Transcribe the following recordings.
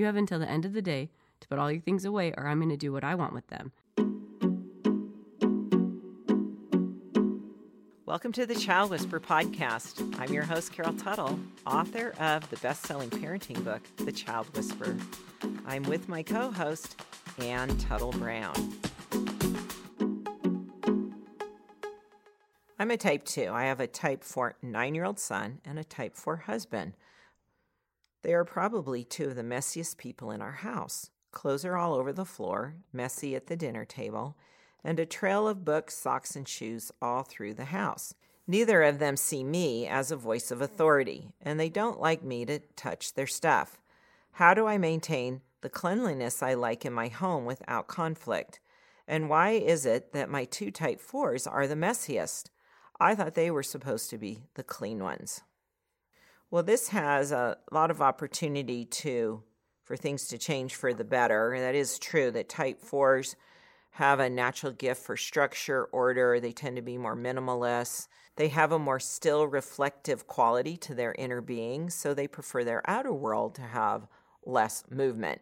You have until the end of the day to put all your things away, or I'm going to do what I want with them. Welcome to the Child Whisperer podcast. I'm your host, Carol Tuttle, author of the best selling parenting book, The Child Whisperer. I'm with my co host, Anne Tuttle Brown. I'm a type 2. I have a type 4 nine year old son and a type 4 husband. They are probably two of the messiest people in our house. Clothes are all over the floor, messy at the dinner table, and a trail of books, socks, and shoes all through the house. Neither of them see me as a voice of authority, and they don't like me to touch their stuff. How do I maintain the cleanliness I like in my home without conflict? And why is it that my two type fours are the messiest? I thought they were supposed to be the clean ones. Well, this has a lot of opportunity to for things to change for the better. And that is true that type fours have a natural gift for structure, order. They tend to be more minimalist. They have a more still reflective quality to their inner being, so they prefer their outer world to have less movement.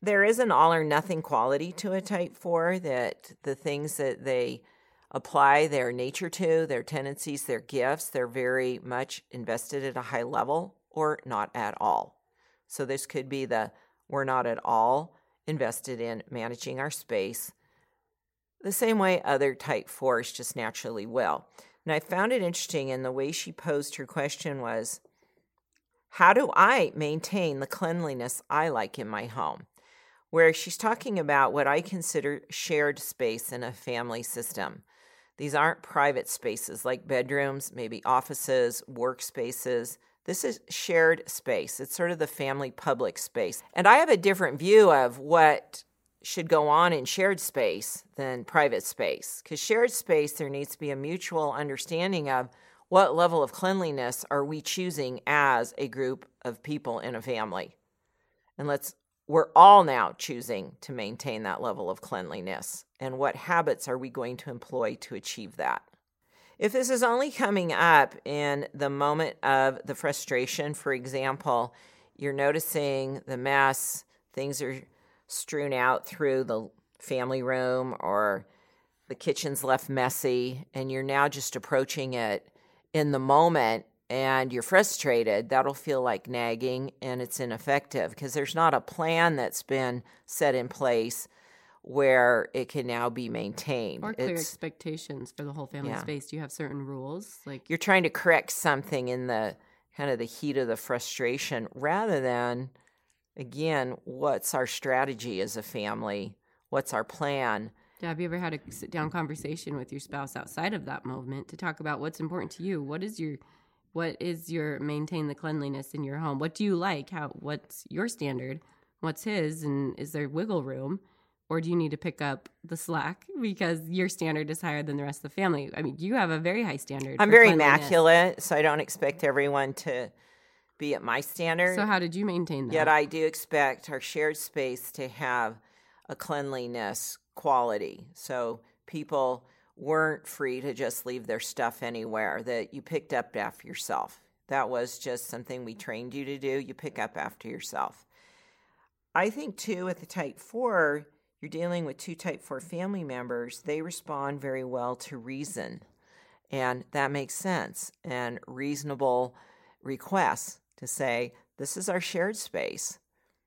There is an all or nothing quality to a type 4 that the things that they apply their nature to, their tendencies, their gifts. They're very much invested at a high level or not at all. So this could be the we're not at all invested in managing our space the same way other type fours just naturally will. And I found it interesting in the way she posed her question was how do I maintain the cleanliness I like in my home? Where she's talking about what I consider shared space in a family system. These aren't private spaces like bedrooms, maybe offices, workspaces. This is shared space. It's sort of the family public space. And I have a different view of what should go on in shared space than private space. Because shared space, there needs to be a mutual understanding of what level of cleanliness are we choosing as a group of people in a family. And let's we're all now choosing to maintain that level of cleanliness. And what habits are we going to employ to achieve that? If this is only coming up in the moment of the frustration, for example, you're noticing the mess, things are strewn out through the family room or the kitchen's left messy, and you're now just approaching it in the moment and you're frustrated, that'll feel like nagging and it's ineffective because there's not a plan that's been set in place where it can now be maintained. Or clear it's, expectations for the whole family yeah. space. Do you have certain rules? Like you're trying to correct something in the kind of the heat of the frustration rather than again, what's our strategy as a family? What's our plan? Yeah, have you ever had a sit down conversation with your spouse outside of that moment to talk about what's important to you? What is your what is your maintain the cleanliness in your home? What do you like? How what's your standard? What's his? And is there wiggle room? Or do you need to pick up the slack because your standard is higher than the rest of the family? I mean, you have a very high standard. I'm very immaculate, so I don't expect everyone to be at my standard. So how did you maintain that? Yet I do expect our shared space to have a cleanliness quality. So people weren't free to just leave their stuff anywhere, that you picked up after yourself. That was just something we trained you to do. You pick up after yourself. I think, too, with the type 4, you're dealing with two type 4 family members. They respond very well to reason. And that makes sense. And reasonable requests to say, this is our shared space.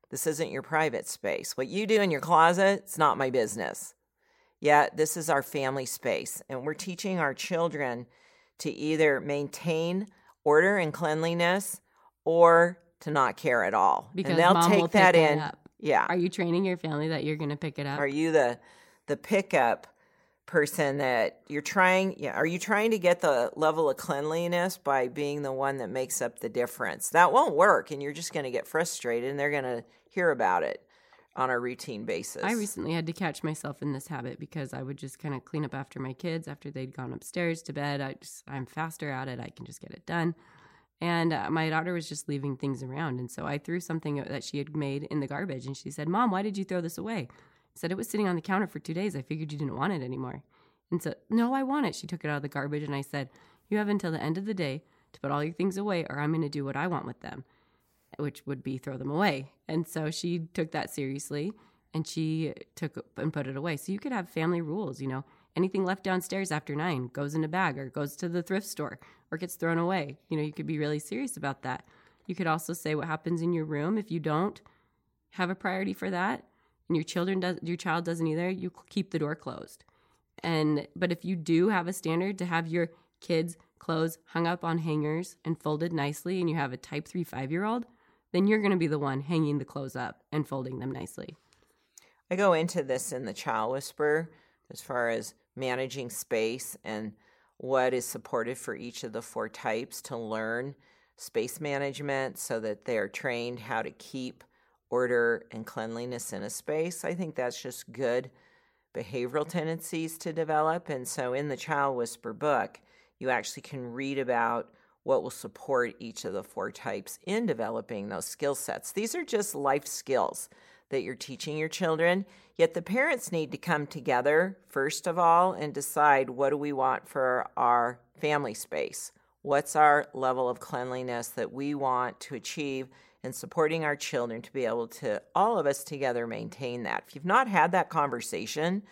This isn't your private space. What you do in your closet, it's not my business. Yet, this is our family space, and we're teaching our children to either maintain order and cleanliness or to not care at all. Because and they'll take that in. Up. Yeah. Are you training your family that you're going to pick it up? Are you the the pickup person that you're trying yeah, are you trying to get the level of cleanliness by being the one that makes up the difference? That won't work and you're just going to get frustrated and they're going to hear about it on a routine basis. I recently had to catch myself in this habit because I would just kind of clean up after my kids after they'd gone upstairs to bed. I just I'm faster at it. I can just get it done. And uh, my daughter was just leaving things around, and so I threw something that she had made in the garbage, and she said, "Mom, why did you throw this away?" I said it was sitting on the counter for two days. I figured you didn't want it anymore. And so, no, I want it. She took it out of the garbage, and I said, "You have until the end of the day to put all your things away, or I'm going to do what I want with them." Which would be throw them away. And so she took that seriously and she took and put it away. So you could have family rules, you know, anything left downstairs after nine goes in a bag or goes to the thrift store or gets thrown away. You know, you could be really serious about that. You could also say what happens in your room if you don't have a priority for that and your children does your child doesn't either, you keep the door closed. And but if you do have a standard to have your kids clothes hung up on hangers and folded nicely and you have a type 3 5-year-old, then you're going to be the one hanging the clothes up and folding them nicely. I go into this in the Child Whisperer as far as managing space and what is supported for each of the four types to learn space management so that they're trained how to keep order and cleanliness in a space. I think that's just good behavioral tendencies to develop. And so in the Child Whisperer book, you actually can read about what will support each of the four types in developing those skill sets. These are just life skills that you're teaching your children. Yet the parents need to come together, first of all, and decide what do we want for our family space? What's our level of cleanliness that we want to achieve and supporting our children to be able to, all of us together, maintain that. If you've not had that conversation,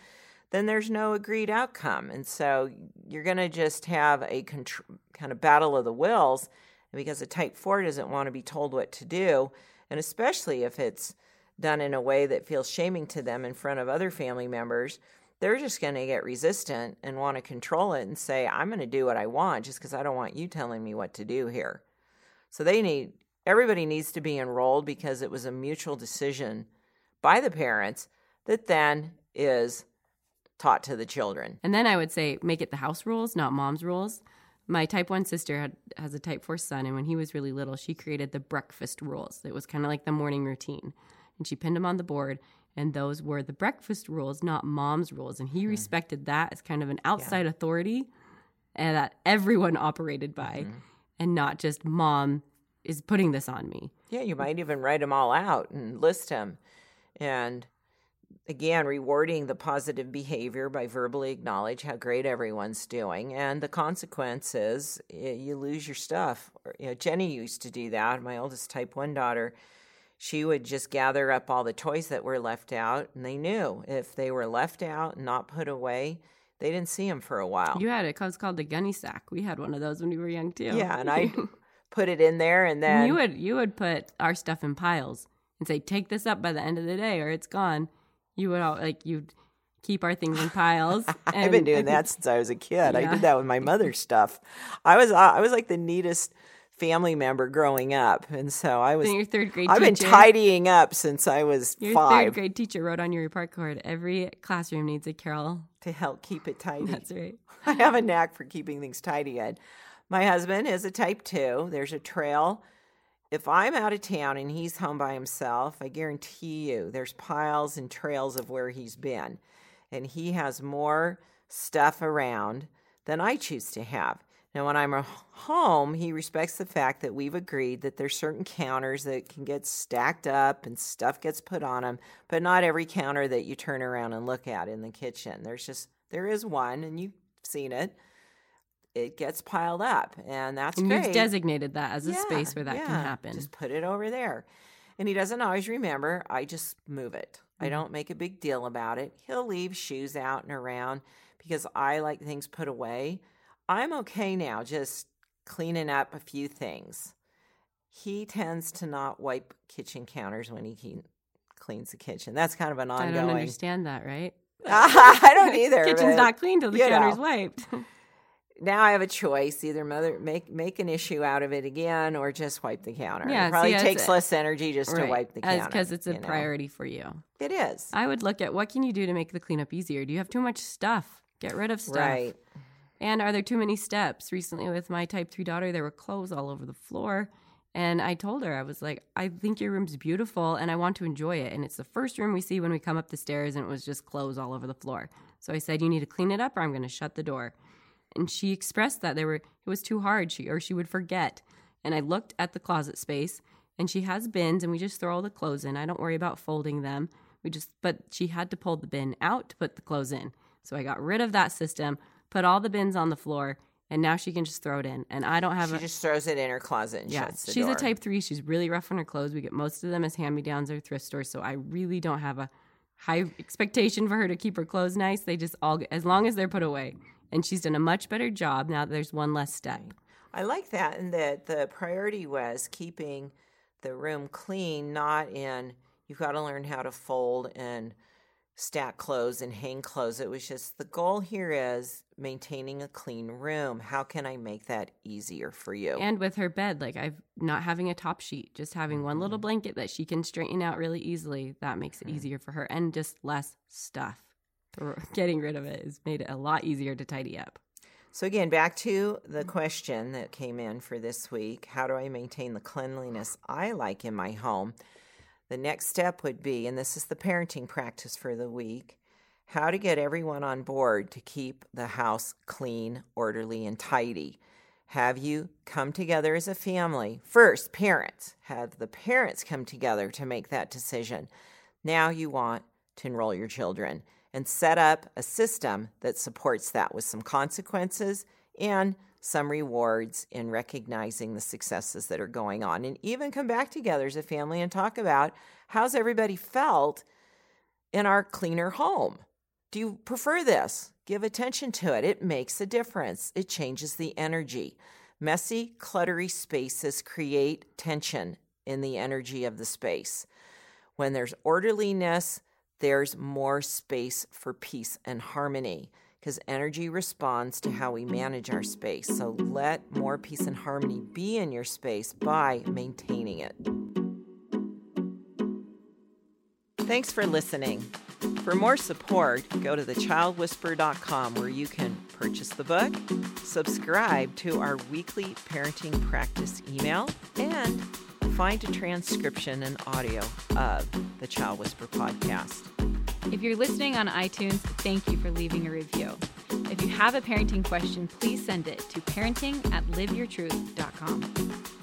then there's no agreed outcome. And so you're going to just have a contr- kind of battle of the wills because a type 4 doesn't want to be told what to do. And especially if it's done in a way that feels shaming to them in front of other family members, they're just going to get resistant and want to control it and say, I'm going to do what I want just because I don't want you telling me what to do here. So they need everybody needs to be enrolled because it was a mutual decision by the parents that then is taught to the children. And then I would say make it the house rules, not mom's rules. My type 1 sister had, has a type 4 son, and when he was really little, she created the breakfast rules. It was kind of like the morning routine. And she pinned them on the board, and those were the breakfast rules, not mom's rules. And he mm. respected that as kind of an outside yeah. authority and that everyone operated by, mm-hmm. and not just mom is putting this on me. Yeah, you might even write them all out and list them. And again, rewarding the positive behavior by verbally acknowledge how great everyone's doing. And the consequence is you lose your stuff. You know, Jenny used to do that. My oldest type 1 daughter, she would just gather up all the toys that were left out. And they knew if they were left out and not put away, they didn't see them for a while. You had it. It was called the gunny sack. We had one of those when we were young too. Yeah, and I put it in there and then you would you would put our stuff in piles and say take this up by the end of the day or it's gone you would all like you'd keep our things in piles i've been doing that since i was a kid yeah. i did that with my mother's stuff i was i was like the neatest family member growing up and so i was your third grade i've teacher, been tidying up since i was your third grade teacher wrote on your report card every classroom needs a carol to help keep it tidy that's right i have a knack for keeping things tidy and my husband is a type two. There's a trail. If I'm out of town and he's home by himself, I guarantee you there's piles and trails of where he's been. And he has more stuff around than I choose to have. Now, when I'm home, he respects the fact that we've agreed that there's certain counters that can get stacked up and stuff gets put on them, but not every counter that you turn around and look at in the kitchen. There's just, there is one, and you've seen it it gets piled up, and that's and great. You've designated that as a yeah, space where that yeah. can happen. Just put it over there, and he doesn't always remember. I just move it. Mm-hmm. I don't make a big deal about it. He'll leave shoes out and around because I like things put away. I'm okay now, just cleaning up a few things. He tends to not wipe kitchen counters when he cleans the kitchen. That's kind of an ongoing. I don't understand that, right? I don't either. Kitchen's not clean till the counter's know. wiped. now I have a choice: either mother make make an issue out of it again, or just wipe the counter. Yeah, it probably see, takes less energy just right. to wipe the counter because it's a priority know? for you. It is. I would look at what can you do to make the cleanup easier. Do you have too much stuff? Get rid of stuff. Right. And are there too many steps? Recently, with my type three daughter, there were clothes all over the floor. And I told her, I was like, I think your room's beautiful and I want to enjoy it. And it's the first room we see when we come up the stairs, and it was just clothes all over the floor. So I said, You need to clean it up or I'm going to shut the door and she expressed that there were it was too hard she or she would forget and i looked at the closet space and she has bins and we just throw all the clothes in i don't worry about folding them we just but she had to pull the bin out to put the clothes in so i got rid of that system put all the bins on the floor and now she can just throw it in. And I don't have She a just throws it in her closet and yeah. shuts the She's door. a type three. She's really rough on her clothes. We get most of them as hand me downs or thrift stores, so I really don't have a high expectation for her to keep her clothes nice. They just all as long as they're put away. And she's done a much better job now that there's one less step. I like that, and that the priority was keeping the room clean, not in you've got to learn how to fold and stack clothes and hang clothes. It was just the goal here is maintaining a clean room. How can I make that easier for you? And with her bed, like I've not having a top sheet, just having one little Mm-hmm. blanket that she can straighten out really easily. That makes it easier for her, and just less stuff. Getting rid of it has made it a lot easier to tidy up. So, again, back to the question that came in for this week How do I maintain the cleanliness I like in my home? The next step would be, and this is the parenting practice for the week, how to get everyone on board to keep the house clean, orderly, and tidy. Have you come together as a family? First, parents. Have the parents come together to make that decision. Now you want to enroll your children and set up a system that supports that with some consequences and some rewards in recognizing the successes that are going on. And even come back together as a family and talk about how's everybody felt in our cleaner home. Do you prefer this? Give attention to it. It makes a difference. It changes the energy. Messy, cluttery spaces create tension in the energy of the space. When there's orderliness, there's more space for peace and harmony because energy responds to how we manage our space. So let more peace and harmony be in your space by maintaining it. Thanks for listening. For more support, go to thechildwhisperer.com where you can purchase the book, subscribe to our weekly parenting practice email, and find a transcription and audio of the Child Whisperer podcast. If you're listening on iTunes, thank you for leaving a review. If you have a parenting question, please send it to parenting at liveyourtruth.com.